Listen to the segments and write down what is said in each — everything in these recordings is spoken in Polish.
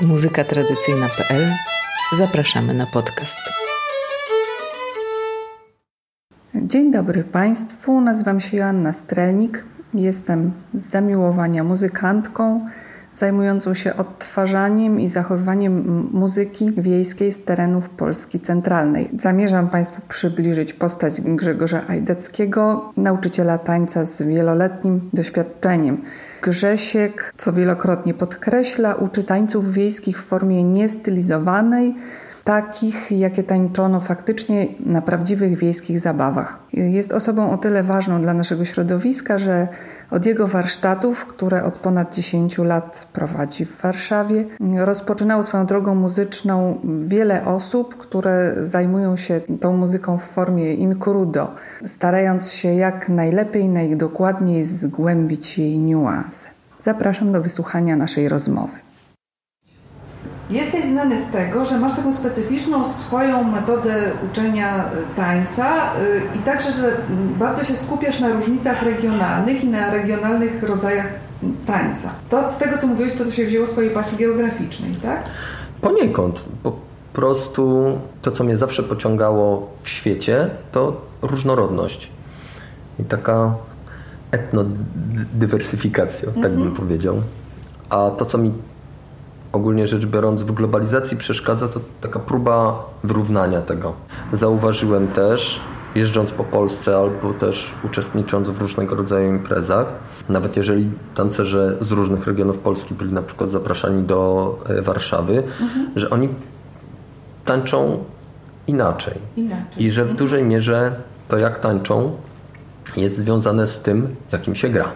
muzykatradycyjna.pl Zapraszamy na podcast. Dzień dobry Państwu, nazywam się Joanna Strelnik. Jestem z zamiłowania muzykantką zajmującą się odtwarzaniem i zachowywaniem muzyki wiejskiej z terenów Polski Centralnej. Zamierzam Państwu przybliżyć postać Grzegorza Ajdeckiego, nauczyciela tańca z wieloletnim doświadczeniem. Grzesiek, co wielokrotnie podkreśla, uczy tańców wiejskich w formie niestylizowanej, takich, jakie tańczono faktycznie na prawdziwych wiejskich zabawach. Jest osobą o tyle ważną dla naszego środowiska, że od jego warsztatów, które od ponad 10 lat prowadzi w Warszawie, rozpoczynało swoją drogą muzyczną wiele osób, które zajmują się tą muzyką w formie incrudo, starając się jak najlepiej, najdokładniej zgłębić jej niuanse. Zapraszam do wysłuchania naszej rozmowy. Jesteś znany z tego, że masz taką specyficzną swoją metodę uczenia y, tańca y, i także, że bardzo się skupiasz na różnicach regionalnych i na regionalnych rodzajach tańca. To z tego, co mówiłeś, to, to się wzięło z swojej pasji geograficznej, tak? Poniekąd. Po prostu to, co mnie zawsze pociągało w świecie, to różnorodność. I taka etnodywersyfikacja, tak bym mhm. powiedział. A to, co mi ogólnie rzecz biorąc w globalizacji przeszkadza, to taka próba wyrównania tego. Zauważyłem też, jeżdżąc po Polsce albo też uczestnicząc w różnego rodzaju imprezach, nawet jeżeli tancerze z różnych regionów Polski byli na przykład zapraszani do e, Warszawy, mhm. że oni tańczą inaczej. inaczej. I że w dużej mierze to jak tańczą jest związane z tym, jakim się gra.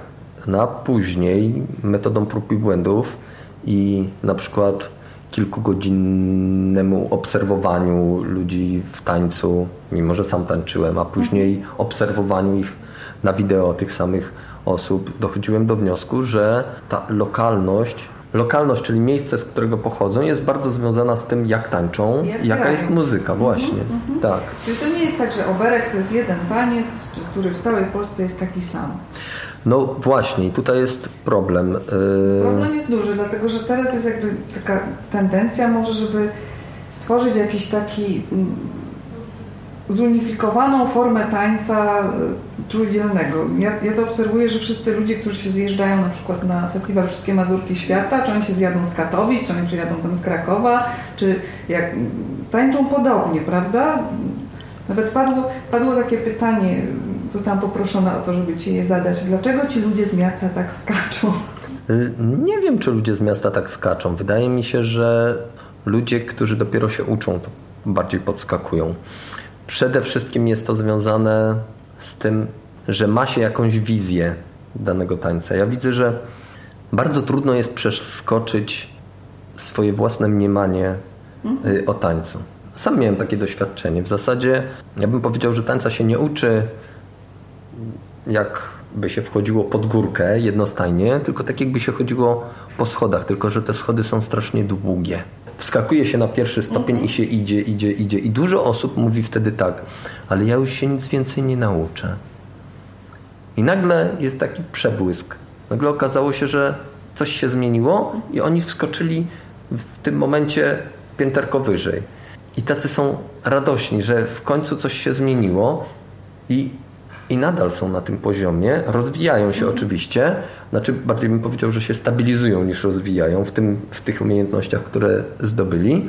Na później metodą prób i błędów i na przykład kilkugodzinnemu obserwowaniu ludzi w tańcu, mimo że sam tańczyłem, a później obserwowaniu ich na wideo tych samych osób, dochodziłem do wniosku, że ta lokalność, lokalność, czyli miejsce, z którego pochodzą, jest bardzo związana z tym, jak tańczą, jak jaka jest muzyka, właśnie. Mhm. Tak. Czyli to nie jest tak, że oberek to jest jeden taniec, który w całej Polsce jest taki sam. No właśnie, tutaj jest problem. Y, problem jest duży, dlatego że teraz jest jakby taka tendencja może, żeby stworzyć jakiś taki mm, zunifikowaną formę tańca y, trójdzielnego. Ja, ja to obserwuję, że wszyscy ludzie, którzy się zjeżdżają na przykład na festiwal Wszystkie Mazurki Świata, czy oni się zjadą z Katowic, czy oni przyjadą tam z Krakowa, czy jak tańczą podobnie, prawda? Nawet padło, padło takie pytanie, zostałam poproszona o to, żeby Ci je zadać. Dlaczego ci ludzie z miasta tak skaczą? Y, nie wiem, czy ludzie z miasta tak skaczą. Wydaje mi się, że ludzie, którzy dopiero się uczą, to bardziej podskakują. Przede wszystkim jest to związane z tym, że ma się jakąś wizję danego tańca. Ja widzę, że bardzo trudno jest przeskoczyć swoje własne mniemanie y, o tańcu. Sam miałem takie doświadczenie. W zasadzie ja bym powiedział, że tańca się nie uczy jakby się wchodziło pod górkę jednostajnie, tylko tak jakby się chodziło po schodach, tylko że te schody są strasznie długie. Wskakuje się na pierwszy stopień mhm. i się idzie, idzie, idzie. I dużo osób mówi wtedy tak, ale ja już się nic więcej nie nauczę. I nagle jest taki przebłysk. Nagle okazało się, że coś się zmieniło i oni wskoczyli w tym momencie pięterko wyżej. I tacy są radośni, że w końcu coś się zmieniło i i nadal są na tym poziomie, rozwijają się oczywiście, znaczy bardziej bym powiedział, że się stabilizują niż rozwijają w, tym, w tych umiejętnościach, które zdobyli,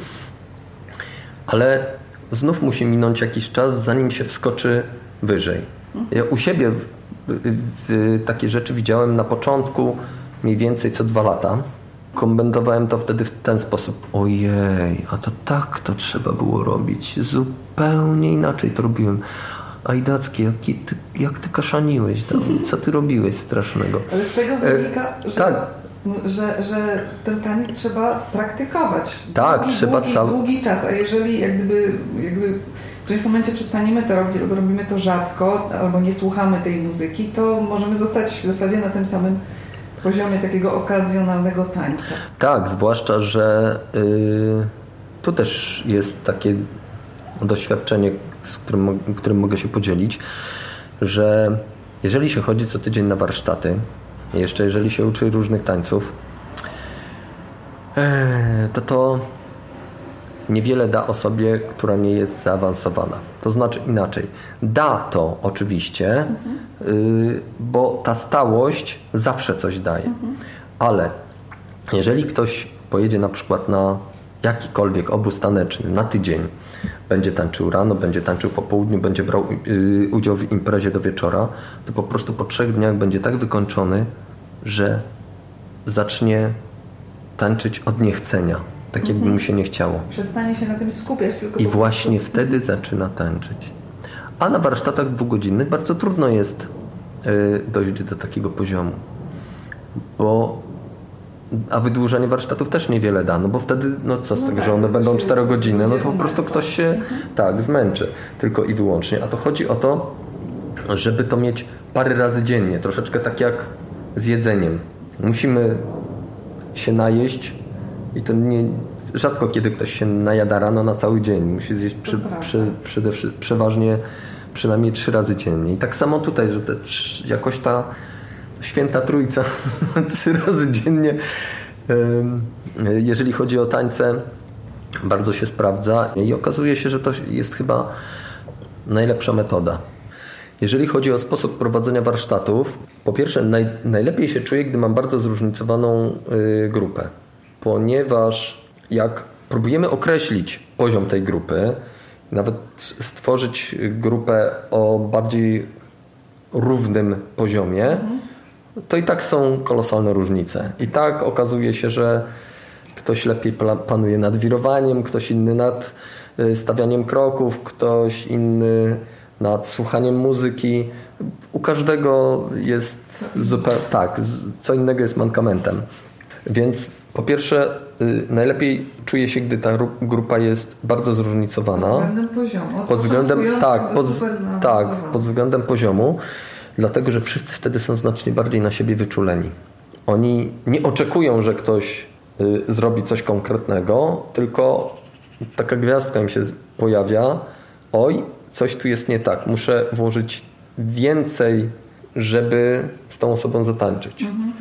ale znów musi minąć jakiś czas, zanim się wskoczy wyżej. Ja u siebie takie rzeczy widziałem na początku mniej więcej co dwa lata. Komentowałem to wtedy w ten sposób. Ojej, a to tak to trzeba było robić. Zupełnie inaczej to robiłem. Ajdacki, jak ty, jak ty kaszaniłeś tam, co ty robiłeś strasznego. Ale z tego wynika, że, tak. że, że ten taniec trzeba praktykować. Tak, długi, trzeba długi, cały... długi czas, a jeżeli jakby, jakby w którymś momencie przestaniemy to robić, albo robimy to rzadko, albo nie słuchamy tej muzyki, to możemy zostać w zasadzie na tym samym poziomie takiego okazjonalnego tańca. Tak, zwłaszcza, że yy, tu też jest takie doświadczenie, z którym, którym mogę się podzielić, że jeżeli się chodzi co tydzień na warsztaty, jeszcze jeżeli się uczy różnych tańców, e, to to niewiele da osobie, która nie jest zaawansowana. To znaczy inaczej. Da to oczywiście, mhm. bo ta stałość zawsze coś daje. Mhm. Ale jeżeli ktoś pojedzie na przykład na jakikolwiek obóz taneczny na tydzień, będzie tańczył rano, będzie tańczył po południu, będzie brał yy, udział w imprezie do wieczora, to po prostu po trzech dniach będzie tak wykończony, że zacznie tańczyć od niechcenia, tak jakby mhm. mu się nie chciało. Przestanie się na tym skupiać. Tylko I właśnie wtedy zaczyna tańczyć. A na warsztatach dwugodzinnych bardzo trudno jest yy, dojść do takiego poziomu, bo a wydłużenie warsztatów też niewiele da, no bo wtedy, no co z no tego, tak, że one będą 4 godziny, no to po prostu ktoś się tak zmęczy tylko i wyłącznie. A to chodzi o to, żeby to mieć parę razy dziennie, troszeczkę tak jak z jedzeniem. Musimy się najeść i to nie, rzadko kiedy ktoś się najada rano na cały dzień. Musi zjeść przy, przy, przede, przeważnie przynajmniej trzy razy dziennie. I tak samo tutaj, że te, jakoś ta święta trójca trzy razy dziennie. Jeżeli chodzi o tańce, bardzo się sprawdza i okazuje się, że to jest chyba najlepsza metoda. Jeżeli chodzi o sposób prowadzenia warsztatów, po pierwsze naj, najlepiej się czuję, gdy mam bardzo zróżnicowaną y, grupę, ponieważ jak próbujemy określić poziom tej grupy, nawet stworzyć grupę o bardziej równym poziomie, to i tak są kolosalne różnice. I tak okazuje się, że ktoś lepiej panuje nad wirowaniem, ktoś inny nad y, stawianiem kroków, ktoś inny nad słuchaniem muzyki. U każdego jest zupełnie tak, co innego jest mankamentem. Więc po pierwsze, y, najlepiej czuje się, gdy ta grupa jest bardzo zróżnicowana. Pod względem poziomu. Od pod względem, tak, pod, tak, pod względem poziomu dlatego że wszyscy wtedy są znacznie bardziej na siebie wyczuleni. Oni nie oczekują, że ktoś y, zrobi coś konkretnego, tylko taka gwiazdka im się pojawia. Oj, coś tu jest nie tak. Muszę włożyć więcej, żeby z tą osobą zatańczyć. Mhm.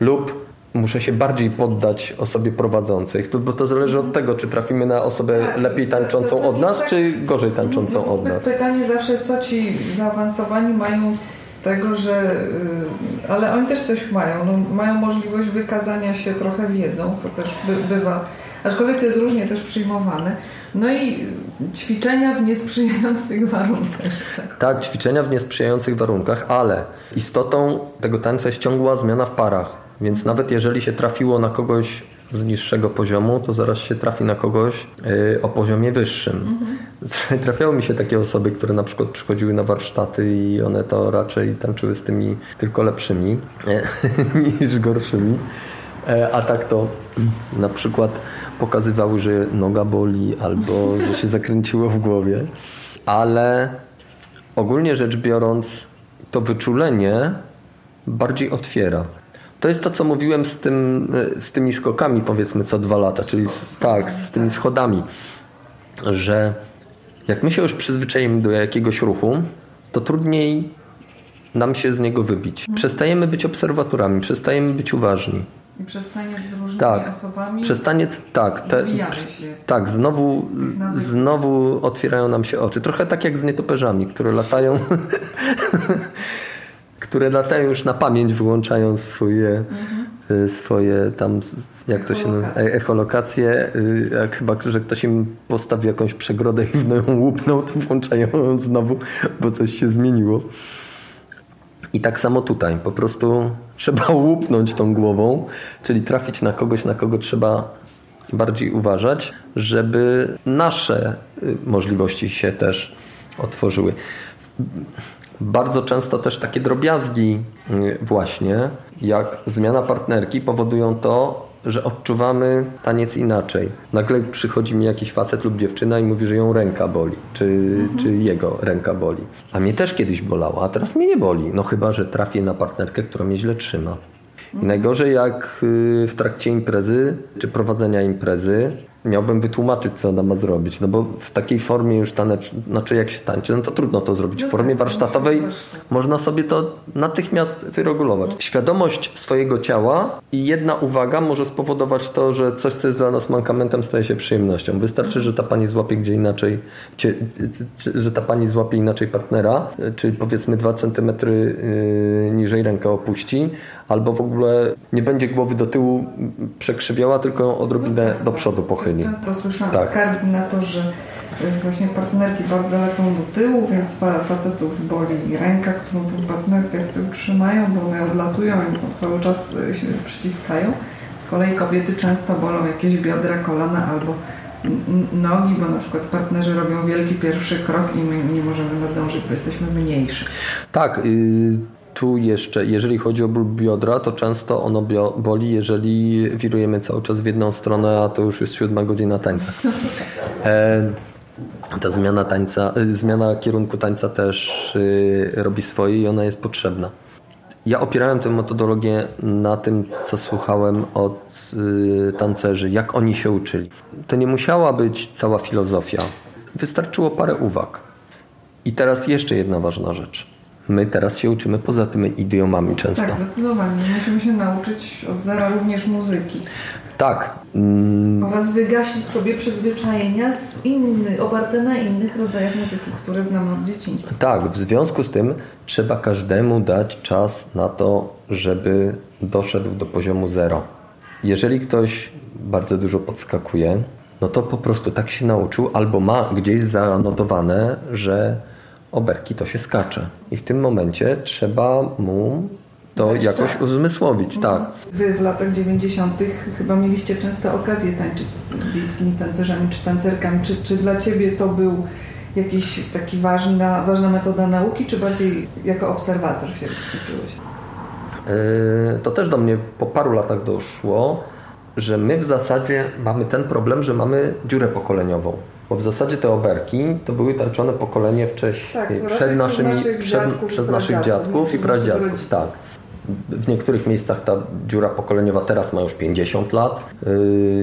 Lub muszę się bardziej poddać osobie prowadzącej, bo to zależy od tego, czy trafimy na osobę tak, lepiej tańczącą od nas, tak, czy gorzej tańczącą od nas. Pytanie zawsze, co ci zaawansowani mają z tego, że y, ale oni też coś mają. No, mają możliwość wykazania się trochę wiedzą, to też by, bywa, aczkolwiek to jest różnie też przyjmowane. No i ćwiczenia w niesprzyjających warunkach. Tak. tak, ćwiczenia w niesprzyjających warunkach, ale istotą tego tańca jest ciągła zmiana w parach. Więc nawet jeżeli się trafiło na kogoś z niższego poziomu, to zaraz się trafi na kogoś y, o poziomie wyższym. Mhm. Trafiały mi się takie osoby, które na przykład przychodziły na warsztaty i one to raczej tańczyły z tymi tylko lepszymi niż gorszymi. E, a tak to na przykład pokazywały, że noga boli albo że się zakręciło w głowie. Ale ogólnie rzecz biorąc, to wyczulenie bardziej otwiera. To jest to, co mówiłem z, tym, z tymi skokami, powiedzmy, co dwa lata, czyli z, tak, z tymi schodami, że jak my się już przyzwyczajimy do jakiegoś ruchu, to trudniej nam się z niego wybić. Mhm. Przestajemy być obserwatorami, przestajemy być uważni. I przestaniec z różnymi tak, osobami. Przestaniec, tak, te, tak, znowu, znowu otwierają nam się oczy. Trochę tak jak z nietoperzami, które latają które latają już na pamięć, wyłączają swoje, mhm. swoje tam, jak to się nazywa, e, echolokacje. Y, jak chyba, że ktoś im postawi jakąś przegrodę i w ją łupną, to włączają ją znowu, bo coś się zmieniło. I tak samo tutaj, po prostu trzeba łupnąć tą głową, czyli trafić na kogoś, na kogo trzeba bardziej uważać, żeby nasze y, możliwości się też otworzyły bardzo często też takie drobiazgi y, właśnie, jak zmiana partnerki powodują to, że odczuwamy taniec inaczej. Nagle przychodzi mi jakiś facet lub dziewczyna i mówi, że ją ręka boli, czy, mhm. czy jego ręka boli. A mnie też kiedyś bolała, a teraz mnie nie boli. No chyba, że trafię na partnerkę, która mnie źle trzyma. I najgorzej jak y, w trakcie imprezy czy prowadzenia imprezy miałbym wytłumaczyć, co ona ma zrobić. No bo w takiej formie już tanecz, znaczy jak się tańczy, no to trudno to zrobić. No W formie tak, to warsztatowej można sobie to natychmiast wyregulować. Świadomość swojego ciała i jedna uwaga może spowodować to, że coś, co jest dla nas mankamentem, staje się przyjemnością. Wystarczy, że ta pani złapie gdzie inaczej, cie, że ta pani złapie inaczej partnera, czyli powiedzmy dwa centymetry yy, niżej rękę opuści, albo w ogóle nie będzie głowy do tyłu przekrzywiała, tylko odrobinę do przodu pochyli. Często słyszałam Tak. skargi na to, że y, właśnie partnerki bardzo lecą do tyłu, więc fa- facetów boli ręka, którą tę partnerkę z tyłu trzymają, bo one odlatują i to cały czas y, się przyciskają. Z kolei kobiety często bolą jakieś biodra, kolana albo nogi, bo na przykład partnerzy robią wielki pierwszy krok i my nie możemy nadążyć, bo jesteśmy mniejsi. Tak, y, tu jeszcze, jeżeli chodzi o ból biodra, to często ono boli, jeżeli wirujemy cały czas w jedną stronę, a to już jest siódma godzina tańca. E, ta zmiana tańca, y, zmiana kierunku tańca też y, robi swoje i ona jest potrzebna. Ja opierałem tę metodologię na tym, co słuchałem od y, tancerzy, jak oni się uczyli. To nie musiała być cała filozofia. Wystarczyło parę uwag. I teraz jeszcze jedna ważna rzecz. My teraz się uczymy poza tymi idiomami często. Tak, zdecydowanie. Musimy się nauczyć od zera również muzyki. Tak. Mm, Oraz wygasić sobie przyzwyczajenia z inny, oparte na innych rodzajach muzyki, które znamy od dzieciństwa. Tak, w związku z tym trzeba każdemu dać czas na to, żeby doszedł do poziomu zero. Jeżeli ktoś bardzo dużo podskakuje, no to po prostu tak się nauczył, albo ma gdzieś zanotowane, że oberki to się skacze. I w tym momencie trzeba mu to Dać jakoś czas. uzmysłowić, tak. Wy w latach 90. chyba mieliście często okazję tańczyć z bliskimi tancerzami czy tancerkami. Czy, czy dla Ciebie to był jakiś taki ważna, ważna metoda nauki, czy bardziej jako obserwator się uczyłeś? Yy, To też do mnie po paru latach doszło, że my w zasadzie mamy ten problem, że mamy dziurę pokoleniową. Bo w zasadzie te oberki to były tańczone pokolenie wcześniej, Tak, przed naszymi, naszych przed, przez naszych dziadków i pradziadków. Tak. W niektórych miejscach ta dziura pokoleniowa teraz ma już 50 lat, yy,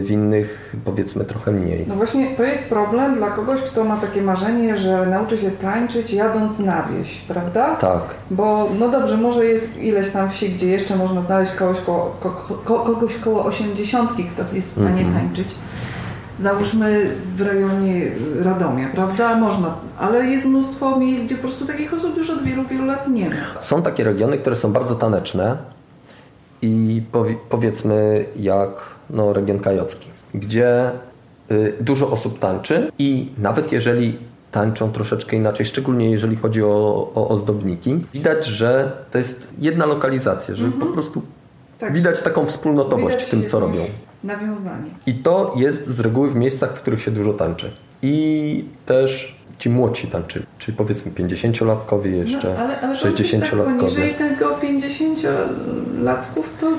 w innych powiedzmy trochę mniej. No właśnie to jest problem dla kogoś, kto ma takie marzenie, że nauczy się tańczyć jadąc na wieś, prawda? Tak. Bo no dobrze, może jest ileś tam wsi, gdzie jeszcze można znaleźć kogoś koło, ko, ko, kogoś koło 80, kto jest w stanie Mhm. tańczyć. Załóżmy w rejonie Radomia, prawda? Można, ale jest mnóstwo miejsc, gdzie po prostu takich osób już od wielu, wielu lat nie ma. Są takie regiony, które są bardzo taneczne i powi- powiedzmy jak no, region kajocki, gdzie y, dużo osób tańczy i nawet jeżeli tańczą troszeczkę inaczej, szczególnie jeżeli chodzi o, o ozdobniki, widać, że to jest jedna lokalizacja, że po prostu Tak. widać taką wspólnotowość Widać w tym, co robią. Nawiązanie. I to jest z reguły w miejscach, w których się dużo tańczy. I też ci młodsi tańczyli, czyli powiedzmy 50-latkowie jeszcze, No, ale, ale 60-latkowie. tak, poniżej tego 50-latków to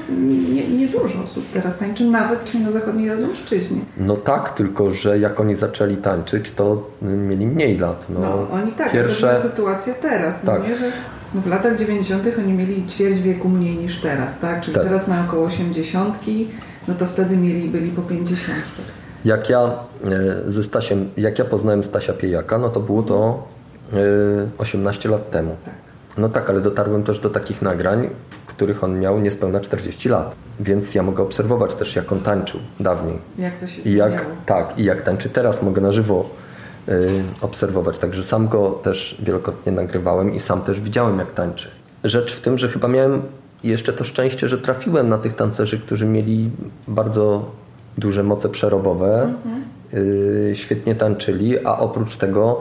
nie, nie dużo osób teraz tańczy, nawet nie na zachodniej Radomszczyźnie. No tak, tylko że jak oni zaczęli tańczyć, to mieli mniej lat. No, No, oni tak, pierwsze... pierwsze... sytuację teraz, Tak. no nie, że w latach 90. oni mieli ćwierć wieku mniej niż teraz, tak? Czyli Tak. teraz mają około 80, no to wtedy mieli, byli po 50. Jak ja e, ze Stasiem, jak ja poznałem Stasia Piejaka, no to było to e, 18 lat temu. No tak, ale dotarłem też do takich nagrań, w których on miał niespełna 40 lat. Więc ja mogę obserwować też, jak on tańczył dawniej. Jak to się I jak, zmieniało. tak, i jak tańczy teraz, mogę na żywo y, obserwować. Także sam go też wielokrotnie nagrywałem i sam też widziałem, jak tańczy. Rzecz w tym, że chyba miałem jeszcze to szczęście, że trafiłem na tych tancerzy, którzy mieli bardzo duże moce przerobowe, y, świetnie tańczyli, a oprócz tego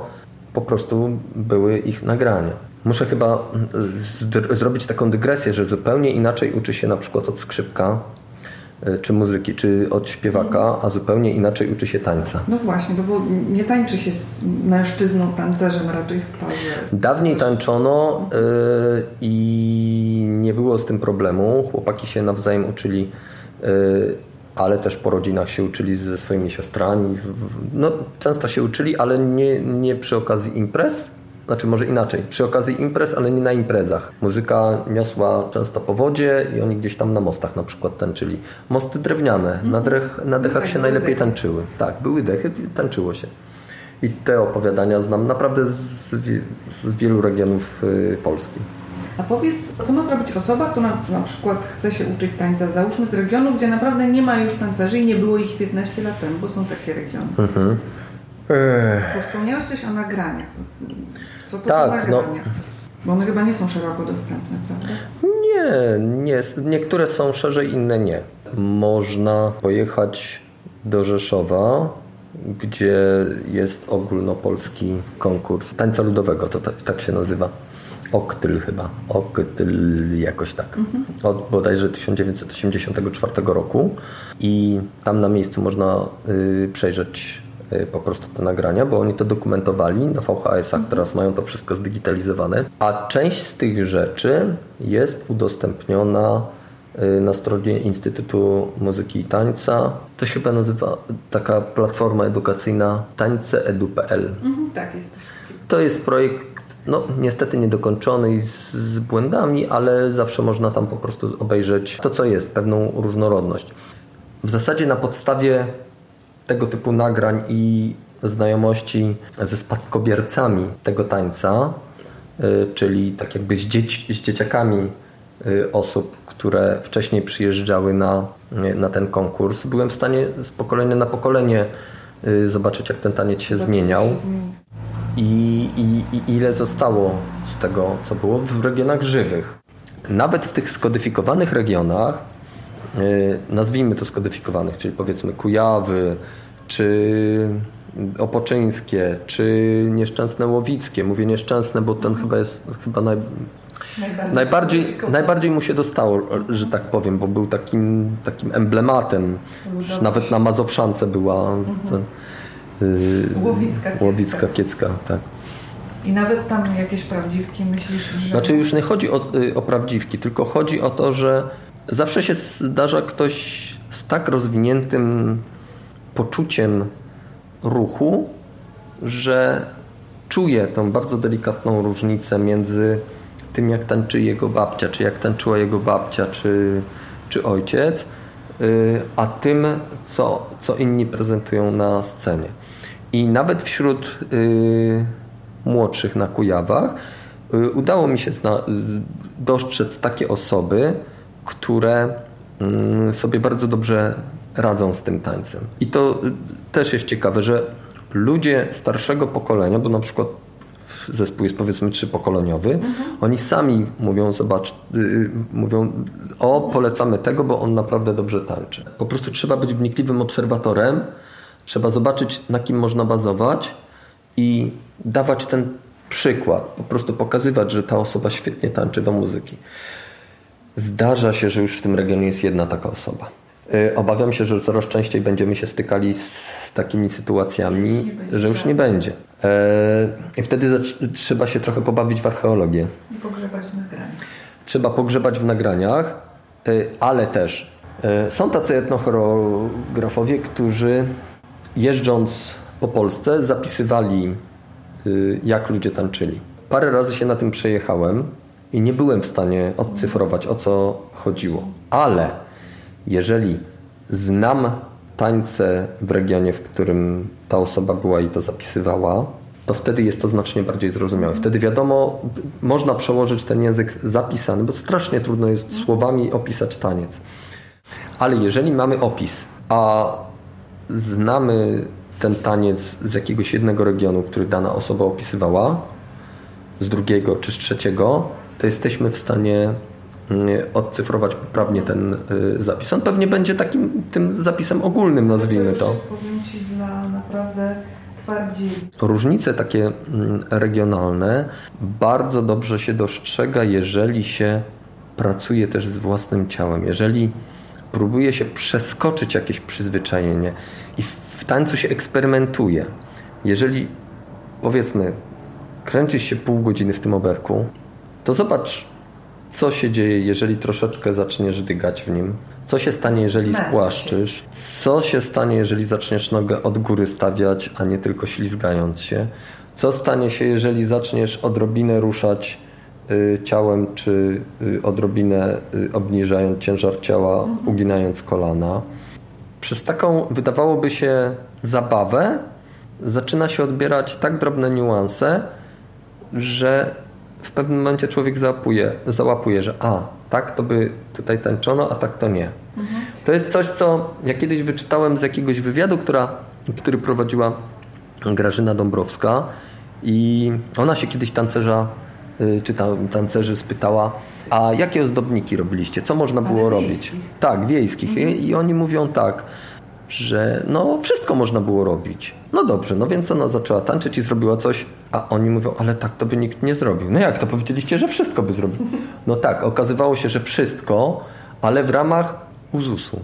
po prostu były ich nagrania. Muszę chyba y, zrobić taką dygresję, że zupełnie inaczej uczy się na przykład od skrzypka, czy muzyki, czy od śpiewaka, a zupełnie inaczej uczy się tańca. No właśnie, no bo nie tańczy się z mężczyzną tancerzem raczej w parze. Dawniej tańczono y, i nie było z tym problemu. Chłopaki się nawzajem uczyli, y, ale też po rodzinach się uczyli ze swoimi siostrami. No, często się uczyli, ale nie, nie przy okazji imprez, znaczy może inaczej, przy okazji imprez, ale nie na imprezach. Muzyka niosła często po wodzie i oni gdzieś tam na mostach na przykład tańczyli. Mosty drewniane, na, drech, na dechach się najlepiej dechy. tańczyły. Tak, były dechy, tańczyło się. I te opowiadania znam naprawdę z, z wielu regionów y, Polski. A powiedz, co ma zrobić osoba, która na przykład chce się uczyć tańca, załóżmy z regionu, gdzie naprawdę nie ma już tancerzy i nie było ich 15 lat temu, bo są takie regiony. Mhm. Bo wspomniałeś coś o nagraniach. Co to Tak, za no. nagrania? Bo one chyba nie są szeroko dostępne, prawda? Nie, nie, niektóre są szerzej, inne nie. Można pojechać do Rzeszowa, gdzie jest ogólnopolski konkurs tańca ludowego, to tak, tak się nazywa. Oktyl chyba, Oktyl jakoś tak. Od bodajże 1984 roku i tam na miejscu można y, przejrzeć po prostu te nagrania, bo oni to dokumentowali na VHS-ach, teraz mają to wszystko zdigitalizowane. A część z tych rzeczy jest udostępniona y, na stronie Instytutu Muzyki i Tańca. To się chyba nazywa taka platforma edukacyjna tańceedu.pl. Mhm, tak, jest. To jest projekt, no niestety niedokończony i z, z błędami, ale zawsze można tam po prostu obejrzeć to, co jest, pewną różnorodność. W zasadzie na podstawie tego typu nagrań i znajomości ze spadkobiercami tego tańca, y, czyli tak jakby z, dzieci, z dzieciakami y, osób, które wcześniej przyjeżdżały na, y, na ten konkurs, byłem w stanie z pokolenia na pokolenie zobaczyć, jak ten taniec się Zobaczyć, zmieniał się i, i, i ile zostało z tego, co było w regionach żywych. Nawet w tych skodyfikowanych regionach, nazwijmy to skodyfikowanych, czyli powiedzmy Kujawy, czy Opoczyńskie, czy nieszczęsne Łowickie. Mówię nieszczęsne, bo ten chyba jest chyba naj, Najbardziej, najbardziej, najbardziej mu się dostało, że tak powiem, bo był takim, takim emblematem. Nawet na Mazowszance była ten, yy, Łowicka Kiecka. Łowicka Kiecka, tak. I nawet tam jakieś prawdziwki myślisz, że... Znaczy już nie chodzi o, y, o prawdziwki, tylko chodzi o to, że zawsze się zdarza ktoś z tak rozwiniętym poczuciem ruchu, że czuje tą bardzo delikatną różnicę między tym, jak tańczy jego babcia, czy jak tańczyła jego babcia, czy, czy ojciec, y, a tym, co, co inni prezentują na scenie. I nawet wśród y, młodszych na Kujawach y, udało mi się zna- dostrzec takie osoby, które mm, sobie bardzo dobrze radzą z tym tańcem. I to y, też jest ciekawe, że ludzie starszego pokolenia, bo na przykład zespół jest powiedzmy trzypokoleniowy, oni sami mówią, zobacz, y, mówią, o polecamy tego, bo on naprawdę dobrze tańczy. Po prostu trzeba być wnikliwym obserwatorem, trzeba zobaczyć na kim można bazować i dawać ten przykład, po prostu pokazywać, że ta osoba świetnie tańczy do muzyki. Zdarza się, że już w tym regionie jest jedna taka osoba. Y, Obawiam się, że coraz częściej będziemy się stykali z takimi sytuacjami, że już nie będzie. E, I wtedy trzeba się trochę pobawić w archeologię. I pogrzebać w nagraniu. Trzeba pogrzebać w nagraniach, y, ale też y, są tacy etnochoreografowie, którzy jeżdżąc po Polsce zapisywali y, jak ludzie tańczyli. Parę razy się na tym przejechałem i nie byłem w stanie odcyfrować o co chodziło. Ale jeżeli znam tańce w regionie, w którym ta osoba była i to zapisywała, to wtedy jest to znacznie bardziej zrozumiałe. Wtedy wiadomo, można przełożyć ten język zapisany, bo strasznie trudno jest słowami opisać taniec. Ale jeżeli mamy opis, a znamy ten taniec z jakiegoś jednego regionu, który dana osoba opisywała, z drugiego czy z trzeciego, to jesteśmy w stanie odcyfrować poprawnie ten y, zapis. On pewnie będzie takim tym zapisem ogólnym, nazwijmy to. jest, powiem Ci, dla naprawdę twardziej. Różnice takie mm, regionalne bardzo dobrze się dostrzega, jeżeli się pracuje też z własnym ciałem, jeżeli próbuje się przeskoczyć jakieś przyzwyczajenie i w tańcu się eksperymentuje. Jeżeli powiedzmy kręcisz się pół godziny w tym oberku, to zobacz co się dzieje, jeżeli troszeczkę zaczniesz dygać w nim. Co się stanie, jeżeli spłaszczysz? Co się stanie, jeżeli zaczniesz nogę od góry stawiać, a nie tylko ślizgając się? Co stanie się, jeżeli zaczniesz odrobinę ruszać y, ciałem, czy y, odrobinę y, obniżając ciężar ciała, uginając kolana? Przez taką, wydawałoby się, zabawę zaczyna się odbierać tak drobne niuanse, że w pewnym momencie człowiek załapuje, załapuje że a, tak to by tutaj tańczono, a tak to nie. To jest coś, co ja kiedyś wyczytałem z jakiegoś wywiadu, która, który prowadziła Grażyna Dąbrowska i ona się kiedyś tancerza, y, czy tam tancerzy spytała, a jakie ozdobniki robiliście? Co można było Ale robić? wiejskich. Tak, wiejskich. I, I oni mówią tak, że no wszystko można było robić. No dobrze, no więc ona zaczęła tańczyć i zrobiła coś, a oni mówią, ale tak to by nikt nie zrobił. No jak to powiedzieliście, że wszystko by zrobił? No tak, okazywało się, że wszystko, ale w ramach uzusu.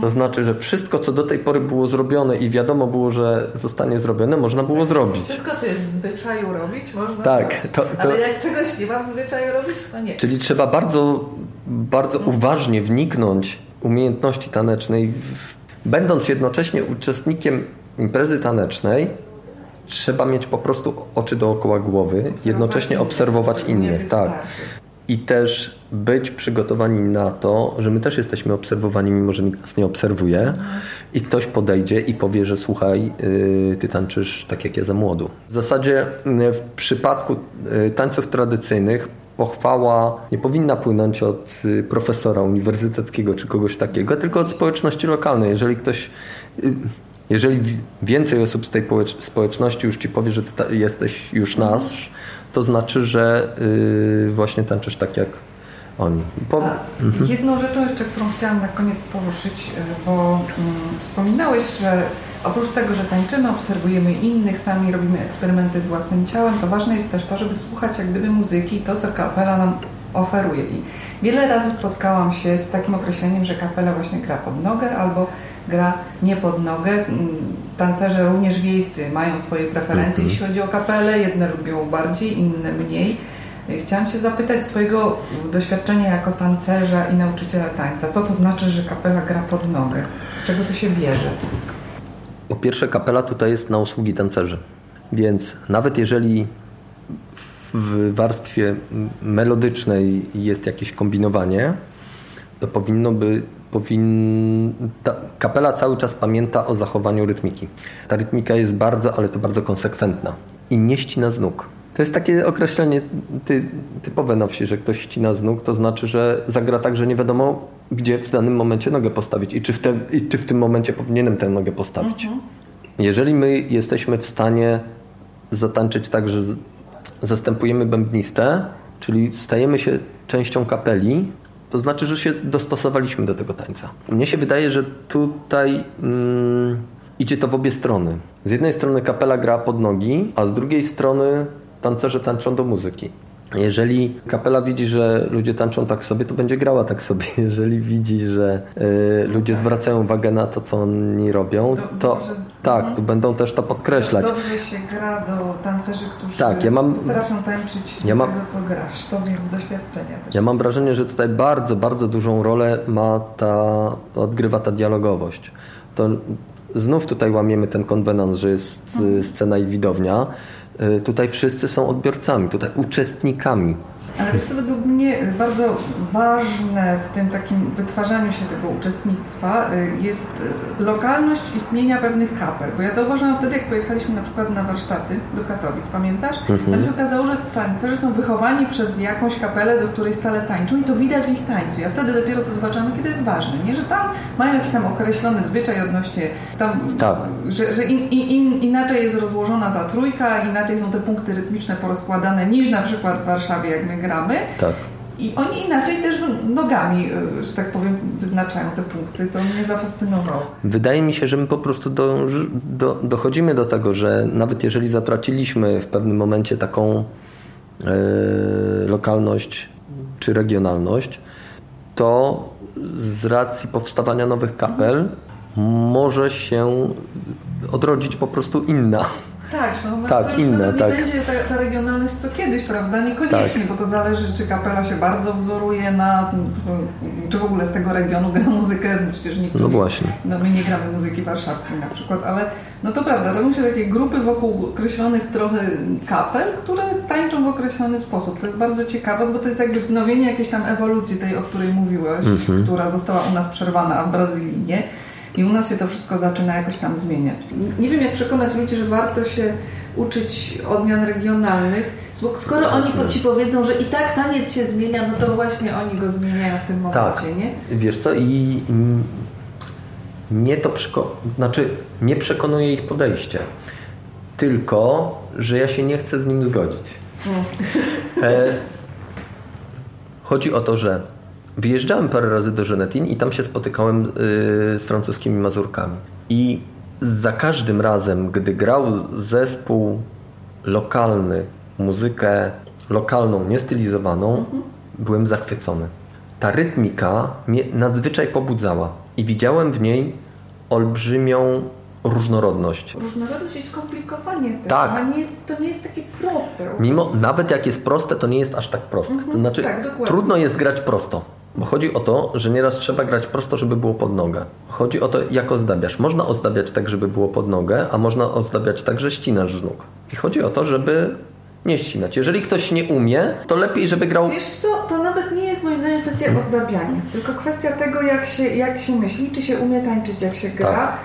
To znaczy, że wszystko, co do tej pory było zrobione i wiadomo było, że zostanie zrobione, można było zrobić. Wszystko, co jest w zwyczaju robić, można Tak, zrobić. to- to- Ale jak czegoś nie ma w zwyczaju robić, to nie. Czyli trzeba bardzo, bardzo uważnie wniknąć umiejętności tanecznej. Będąc jednocześnie uczestnikiem imprezy tanecznej, trzeba mieć po prostu oczy dookoła głowy, jednocześnie obserwować innych. Tak. I też być przygotowani na to, że my też jesteśmy obserwowani, mimo że nikt nas nie obserwuje. I ktoś podejdzie i powie, że słuchaj, yy, ty tańczysz tak jak ja za młodu. W zasadzie yy, w przypadku yy, tańców tradycyjnych pochwała nie powinna płynąć od profesora uniwersyteckiego czy kogoś takiego, tylko od społeczności lokalnej. Jeżeli ktoś jeżeli wi- więcej osób z tej połecz- społeczności już ci powie, że ty jesteś już nasz, to znaczy, że yy, właśnie tańczysz tak jak oni. Po, A Jedną rzeczą jeszcze, którą chciałam na koniec poruszyć, y, bo mm, wspominałeś, że oprócz tego, że tańczymy, obserwujemy innych, sami robimy eksperymenty z własnym ciałem, to ważne jest też to, żeby słuchać jak gdyby muzyki, to co kapela nam oferuje. I wiele razy spotkałam się z takim określeniem, że kapela właśnie gra pod nogę albo gra nie pod nogę. Mm, Tancerze również wiejscy mają swoje preferencje, jeśli chodzi o kapelę. Jedne lubią bardziej, inne mniej. Chciałam się zapytać z Twojego doświadczenia jako tancerza i nauczyciela tańca, co to znaczy, że kapela gra pod nogę? Z czego to się bierze? Po pierwsze, kapela tutaj jest na usługi tancerzy. Więc nawet jeżeli w warstwie melodycznej jest jakieś kombinowanie, to powinno by. Powin... Ta kapela cały czas pamięta o zachowaniu rytmiki. Ta rytmika jest bardzo, ale to bardzo konsekwentna i nie ścina z nóg. To jest takie określenie ty, typowe na wsi, że ktoś ścina z nóg, to znaczy, że zagra tak, że nie wiadomo, gdzie w danym momencie nogę postawić i czy w, te, i czy w tym momencie powinienem tę nogę postawić. Jeżeli my jesteśmy w stanie zatańczyć tak, że zastępujemy bębnistę, czyli stajemy się częścią kapeli, to znaczy, że się dostosowaliśmy do tego tańca. Mnie się wydaje, że tutaj mm, idzie to w obie strony. Z jednej strony kapela gra pod nogi, a z drugiej strony tancerze tańczą do muzyki. Jeżeli kapela widzi, że ludzie tańczą tak sobie, to będzie grała tak sobie. Jeżeli widzi, że y, ludzie zwracają uwagę na to, co oni robią, Do- to tak, tu będą też to podkreślać. Dobrze się gra do tancerzy, którzy Tak, ja mam- potrafią tańczyć ja mam- tego, co grasz. To wiem z doświadczenia też. Ja mam wrażenie, że tutaj bardzo, bardzo dużą rolę ma ta, odgrywa ta dialogowość. To znów tutaj łamiemy ten konwenans, że jest y, scena i widownia. Y, Tutaj wszyscy są odbiorcami, tutaj uczestnikami. Ale wiesz co, według mnie bardzo ważne w tym takim wytwarzaniu się tego uczestnictwa y, jest lokalność istnienia pewnych kapel. Bo ja zauważyłam wtedy, jak pojechaliśmy na przykład na warsztaty do Katowic, pamiętasz? Tam się okazało, że tancerze są wychowani przez jakąś kapelę, do której stale tańczą i to widać w ich tańcu. Ja wtedy dopiero to zobaczyłam, jakie to jest ważne, nie? Że tam mają jakiś tam określony zwyczaj odnośnie tam, Tak. że, że in, in, in, inaczej jest rozłożona ta trójka, inaczej są te punkty rytmiczne porozkładane niż na przykład w Warszawie, jak my gramy. Tak. I oni inaczej też nogami, y, że tak powiem, wyznaczają te punkty. To mnie zafascynowało. Wydaje mi się, że my po prostu dąży, do, dochodzimy do tego, że nawet jeżeli zatraciliśmy w pewnym momencie taką e, lokalność czy regionalność, to z racji powstawania nowych kapel może się odrodzić po prostu inna. Tak, no, tak, to już inne, tak. nie będzie ta, ta regionalność co kiedyś, prawda? Niekoniecznie, Tak. bo to zależy, czy kapela się bardzo wzoruje na, czy w ogóle z tego regionu gra muzykę, przecież niektórzy, No właśnie. no my nie gramy muzyki warszawskiej na przykład, ale no to prawda, robią się takie grupy wokół określonych trochę kapel, które tańczą w określony sposób. To jest bardzo ciekawe, bo to jest jakby wznowienie jakiejś tam ewolucji tej, o której mówiłeś, Mhm. która została u nas przerwana, a w Brazylii nie. I u nas się to wszystko zaczyna jakoś tam zmieniać. Nie wiem, jak przekonać ludzi, że warto się uczyć odmian regionalnych, bo skoro oni po- ci powiedzą, że i tak taniec się zmienia, no to właśnie oni go zmieniają w tym momencie, Tak. nie? Wiesz co, i mnie to przeko- znaczy, nie przekonuje ich podejście. Tylko, że ja się nie chcę z nim zgodzić. E, chodzi o to, że wyjeżdżałem parę razy do Genetin i tam się spotykałem y, z francuskimi mazurkami. I za każdym razem, gdy grał zespół lokalny, muzykę lokalną, niestylizowaną, byłem zachwycony. Ta rytmika mnie nadzwyczaj pobudzała i widziałem w niej olbrzymią różnorodność. Różnorodność i skomplikowanie też. Tak. A nie jest, to nie jest takie proste. Mimo, nawet jak jest proste, to nie jest aż tak proste. To znaczy, tak, trudno jest grać prosto. Bo chodzi o to, że nieraz trzeba grać prosto, żeby było pod nogę. Chodzi o to, jak ozdabiasz. Można ozdabiać tak, żeby było pod nogę, a można ozdabiać tak, że ścinasz z nóg. I chodzi o to, żeby nie ścinać. Jeżeli ktoś nie umie, to lepiej, żeby grał... Wiesz co, to nawet nie jest moim zdaniem kwestia ozdabiania, tylko kwestia tego, jak się, jak się myśli, czy się umie tańczyć, jak się gra. Tak.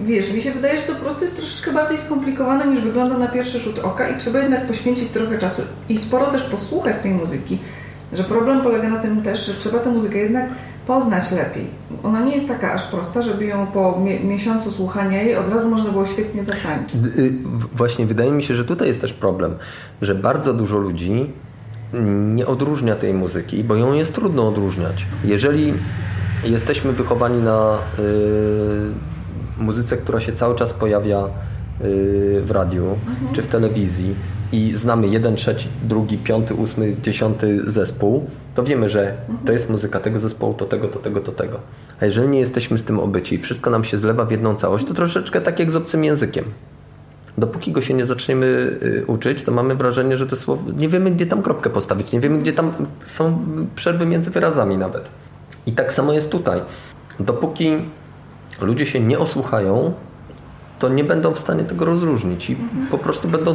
Wiesz, mi się wydaje, że to po prostu jest troszeczkę bardziej skomplikowane niż wygląda na pierwszy rzut oka i trzeba jednak poświęcić trochę czasu i sporo też posłuchać tej muzyki. Że problem polega na tym też, że trzeba tę muzykę jednak poznać lepiej. Ona nie jest taka aż prosta, żeby ją po mie- miesiącu słuchania jej od razu można było świetnie zatańczyć. Y, y, Właśnie wydaje mi się, że tutaj jest też problem, że bardzo dużo ludzi nie odróżnia tej muzyki, bo ją jest trudno odróżniać. Jeżeli jesteśmy wychowani na y, muzyce, która się cały czas pojawia w radiu czy w telewizji i znamy jeden, trzeci, drugi, piąty, ósmy, dziesiąty zespół, to wiemy, że to jest muzyka tego zespołu, to tego, to tego, to tego. A jeżeli nie jesteśmy z tym obyci i wszystko nam się zlewa w jedną całość, to troszeczkę tak jak z obcym językiem. Dopóki go się nie zaczniemy y, uczyć, to mamy wrażenie, że to słowo. Nie wiemy, gdzie tam kropkę postawić, nie wiemy, gdzie tam są przerwy między wyrazami nawet. I tak samo jest tutaj. Dopóki ludzie się nie osłuchają, to nie będą w stanie tego rozróżnić i po prostu będą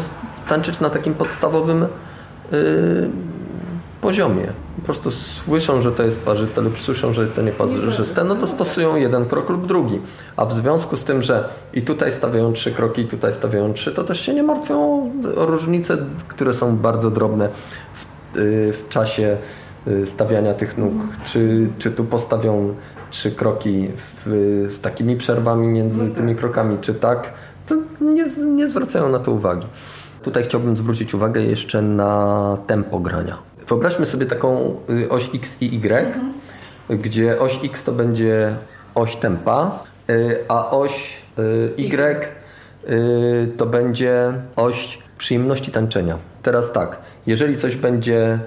tańczyć na takim podstawowym y, poziomie. Po prostu słyszą, że to jest parzyste lub słyszą, że jest to nieparzyste, no to stosują jeden krok lub drugi. A w związku z tym, że i tutaj stawiają trzy kroki, i tutaj stawiają trzy, to też się nie martwią o różnice, które są bardzo drobne w, y, w czasie y, stawiania tych nóg. Czy, czy tu postawią trzy kroki w, z takimi przerwami między tymi krokami, czy tak, to nie, nie zwracają na to uwagi. Tutaj chciałbym zwrócić uwagę jeszcze na tempo grania. Wyobraźmy sobie taką y, oś X i Y, gdzie oś X to będzie oś tempa, y, a oś y, Y y, to będzie oś przyjemności tańczenia. Teraz tak, jeżeli coś będzie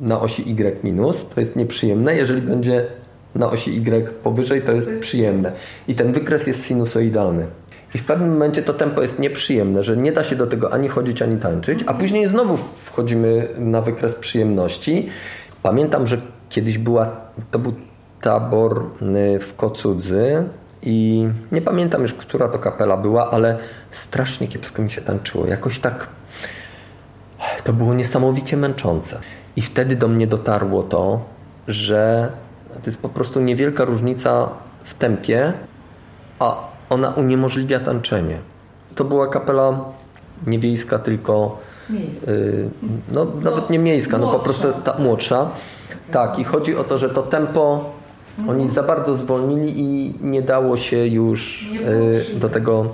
na osi Y minus, to jest nieprzyjemne, jeżeli będzie na osi Y powyżej, to jest przyjemne. I ten wykres jest sinusoidalny. I w pewnym momencie to tempo jest nieprzyjemne, że nie da się do tego ani chodzić, ani tańczyć, a później znowu wchodzimy na wykres przyjemności. Pamiętam, że kiedyś była, to był tabor w Kocudzy i nie pamiętam już, która to kapela była, ale strasznie kiepsko mi się tańczyło. Jakoś tak to było niesamowicie męczące. I wtedy do mnie dotarło to, że to jest po prostu niewielka różnica w tempie, a ona uniemożliwia tańczenie. To była kapela nie wiejska, tylko y, no, nawet nie miejska, no po młodsza. prostu ta młodsza. Tak, i chodzi o to, że to tempo oni za bardzo zwolnili i nie dało się już y, do tego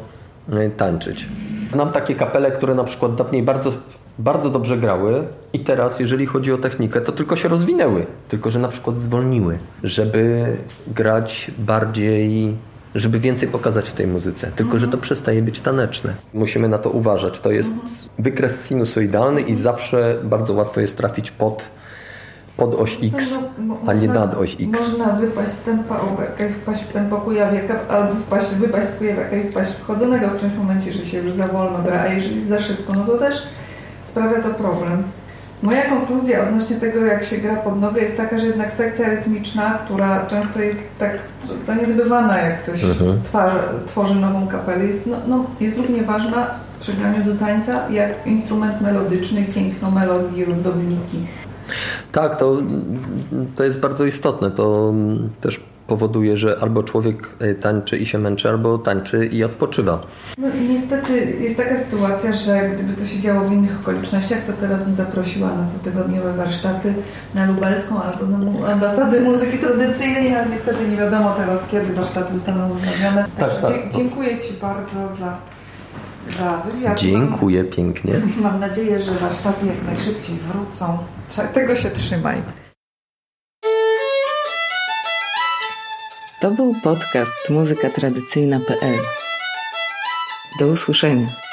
y, tańczyć. Znam takie kapele, które na przykład dawniej bardzo, bardzo dobrze grały i teraz, jeżeli chodzi o technikę, to tylko się rozwinęły, tylko że na przykład zwolniły, żeby grać bardziej żeby więcej pokazać w tej muzyce, tylko że to przestaje być taneczne. Musimy na to uważać. To jest wykres sinusoidalny i zawsze bardzo łatwo jest trafić pod pod oś X, a nie nad oś X. Można wypaść z tempa oberka i wpaść w tempo kujawiaka, albo wpaść, wypaść z kujawiaka i wpaść w chodzonego w którymś momencie, że się już za wolno gra, a jeżeli za szybko, no to też sprawia to problem. Moja konkluzja odnośnie tego, jak się gra pod nogę jest taka, że jednak sekcja rytmiczna, która często jest tak zaniedbywana, jak ktoś Mhm. stwarza, stworzy nową kapelę, jest, no, no, jest równie ważna przy graniu do tańca, jak instrument melodyczny, piękno melodii, rozdobniki. Tak, to, to jest bardzo istotne. To też powoduje, że albo człowiek y, tańczy i się męczy, albo tańczy i odpoczywa. No, niestety jest taka sytuacja, że gdyby to się działo w innych okolicznościach, to teraz bym zaprosiła na cotygodniowe warsztaty na Lubelską albo na mu- ambasady muzyki tradycyjnej, ale niestety nie wiadomo teraz, kiedy warsztaty zostaną wznowione. Tak, Także tak. dziękuję Ci bardzo za, za wywiad. Dziękuję pięknie. Mam, nadzieję, że warsztaty jak najszybciej wrócą. Tego się trzymaj. To był podcast muzykatradycyjna.pl. Do usłyszenia.